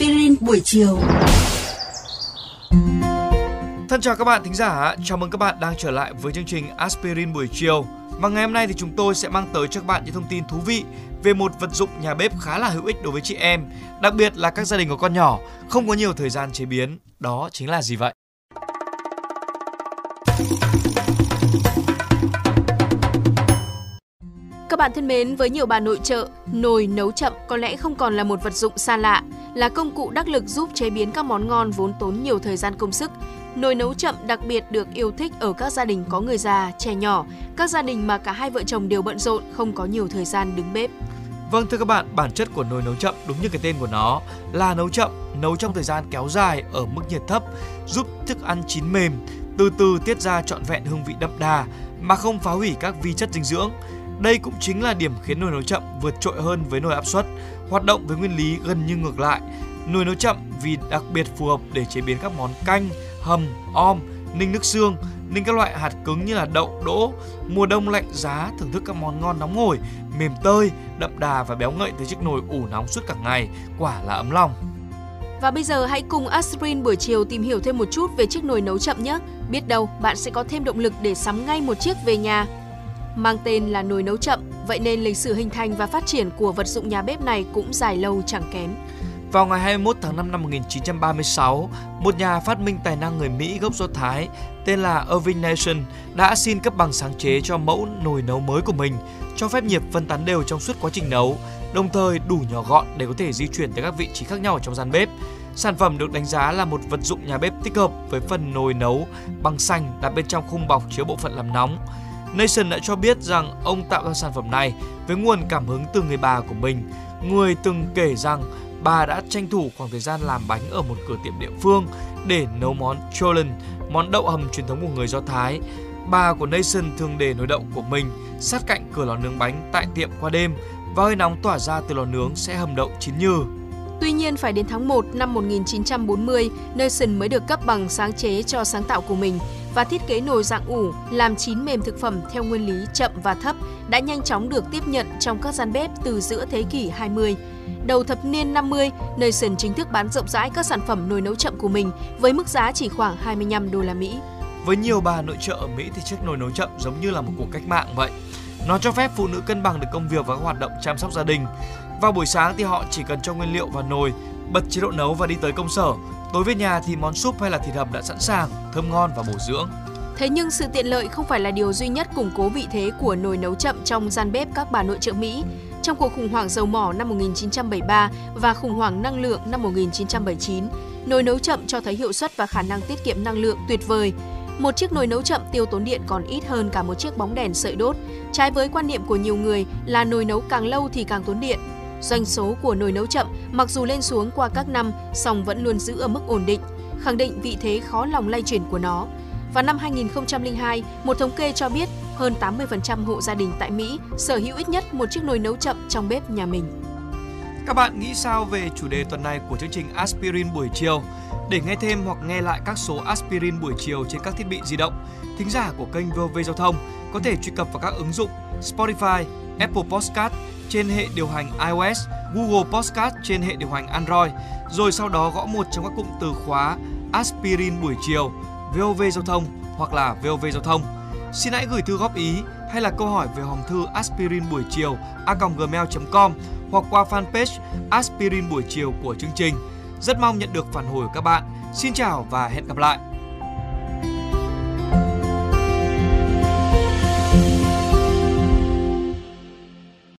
aspirin buổi chiều. Thân chào các bạn thính giả, chào mừng các bạn đang trở lại với chương trình Aspirin buổi chiều. Và ngày hôm nay thì chúng tôi sẽ mang tới cho các bạn những thông tin thú vị về một vật dụng nhà bếp khá là hữu ích đối với chị em, đặc biệt là các gia đình có con nhỏ không có nhiều thời gian chế biến. Đó chính là gì vậy? Bạn thân mến, với nhiều bà nội trợ, nồi nấu chậm có lẽ không còn là một vật dụng xa lạ, là công cụ đắc lực giúp chế biến các món ngon vốn tốn nhiều thời gian công sức. Nồi nấu chậm đặc biệt được yêu thích ở các gia đình có người già, trẻ nhỏ, các gia đình mà cả hai vợ chồng đều bận rộn, không có nhiều thời gian đứng bếp. Vâng thưa các bạn, bản chất của nồi nấu chậm đúng như cái tên của nó là nấu chậm, nấu trong thời gian kéo dài ở mức nhiệt thấp, giúp thức ăn chín mềm, từ từ tiết ra trọn vẹn hương vị đậm đà mà không phá hủy các vi chất dinh dưỡng. Đây cũng chính là điểm khiến nồi nấu chậm vượt trội hơn với nồi áp suất, hoạt động với nguyên lý gần như ngược lại. Nồi nấu chậm vì đặc biệt phù hợp để chế biến các món canh, hầm, om, ninh nước xương, ninh các loại hạt cứng như là đậu, đỗ. Mùa đông lạnh giá thưởng thức các món ngon nóng ngồi, mềm tơi, đậm đà và béo ngậy từ chiếc nồi ủ nóng suốt cả ngày, quả là ấm lòng. Và bây giờ hãy cùng Aspirin buổi chiều tìm hiểu thêm một chút về chiếc nồi nấu chậm nhé. Biết đâu bạn sẽ có thêm động lực để sắm ngay một chiếc về nhà. Mang tên là nồi nấu chậm, vậy nên lịch sử hình thành và phát triển của vật dụng nhà bếp này cũng dài lâu chẳng kém. Vào ngày 21 tháng 5 năm 1936, một nhà phát minh tài năng người Mỹ gốc Do Thái tên là Irving Nation đã xin cấp bằng sáng chế cho mẫu nồi nấu mới của mình, cho phép nhiệt phân tán đều trong suốt quá trình nấu, đồng thời đủ nhỏ gọn để có thể di chuyển tới các vị trí khác nhau trong gian bếp. Sản phẩm được đánh giá là một vật dụng nhà bếp tích hợp với phần nồi nấu bằng sành đặt bên trong khung bọc chứa bộ phận làm nóng. Nation đã cho biết rằng ông tạo ra sản phẩm này với nguồn cảm hứng từ người bà của mình, người từng kể rằng bà đã tranh thủ khoảng thời gian làm bánh ở một cửa tiệm địa phương để nấu món cholent, món đậu hầm truyền thống của người Do Thái. Bà của Nation thường để nồi đậu của mình sát cạnh cửa lò nướng bánh tại tiệm qua đêm và hơi nóng tỏa ra từ lò nướng sẽ hầm đậu chín như. Tuy nhiên phải đến tháng 1 năm 1940, Nation mới được cấp bằng sáng chế cho sáng tạo của mình và thiết kế nồi dạng ủ làm chín mềm thực phẩm theo nguyên lý chậm và thấp đã nhanh chóng được tiếp nhận trong các gian bếp từ giữa thế kỷ 20. Đầu thập niên 50, Nation chính thức bán rộng rãi các sản phẩm nồi nấu chậm của mình với mức giá chỉ khoảng 25 đô la Mỹ. Với nhiều bà nội trợ ở Mỹ thì chiếc nồi nấu chậm giống như là một cuộc cách mạng vậy. Nó cho phép phụ nữ cân bằng được công việc và các hoạt động chăm sóc gia đình. Vào buổi sáng thì họ chỉ cần cho nguyên liệu vào nồi, bật chế độ nấu và đi tới công sở. Tối về nhà thì món súp hay là thịt hầm đã sẵn sàng, thơm ngon và bổ dưỡng. Thế nhưng sự tiện lợi không phải là điều duy nhất củng cố vị thế của nồi nấu chậm trong gian bếp các bà nội trợ Mỹ. Trong cuộc khủng hoảng dầu mỏ năm 1973 và khủng hoảng năng lượng năm 1979, nồi nấu chậm cho thấy hiệu suất và khả năng tiết kiệm năng lượng tuyệt vời. Một chiếc nồi nấu chậm tiêu tốn điện còn ít hơn cả một chiếc bóng đèn sợi đốt, trái với quan niệm của nhiều người là nồi nấu càng lâu thì càng tốn điện. Doanh số của nồi nấu chậm mặc dù lên xuống qua các năm, song vẫn luôn giữ ở mức ổn định, khẳng định vị thế khó lòng lay chuyển của nó. Vào năm 2002, một thống kê cho biết hơn 80% hộ gia đình tại Mỹ sở hữu ít nhất một chiếc nồi nấu chậm trong bếp nhà mình. Các bạn nghĩ sao về chủ đề tuần này của chương trình Aspirin buổi chiều? Để nghe thêm hoặc nghe lại các số Aspirin buổi chiều trên các thiết bị di động, thính giả của kênh VOV Giao thông có thể truy cập vào các ứng dụng Spotify, Apple Podcast trên hệ điều hành iOS, Google Podcast trên hệ điều hành Android, rồi sau đó gõ một trong các cụm từ khóa Aspirin buổi chiều, VOV Giao thông hoặc là VOV Giao thông. Xin hãy gửi thư góp ý hay là câu hỏi về hòm thư aspirin buổi chiều a.gmail.com hoặc qua fanpage aspirin buổi chiều của chương trình. Rất mong nhận được phản hồi của các bạn. Xin chào và hẹn gặp lại!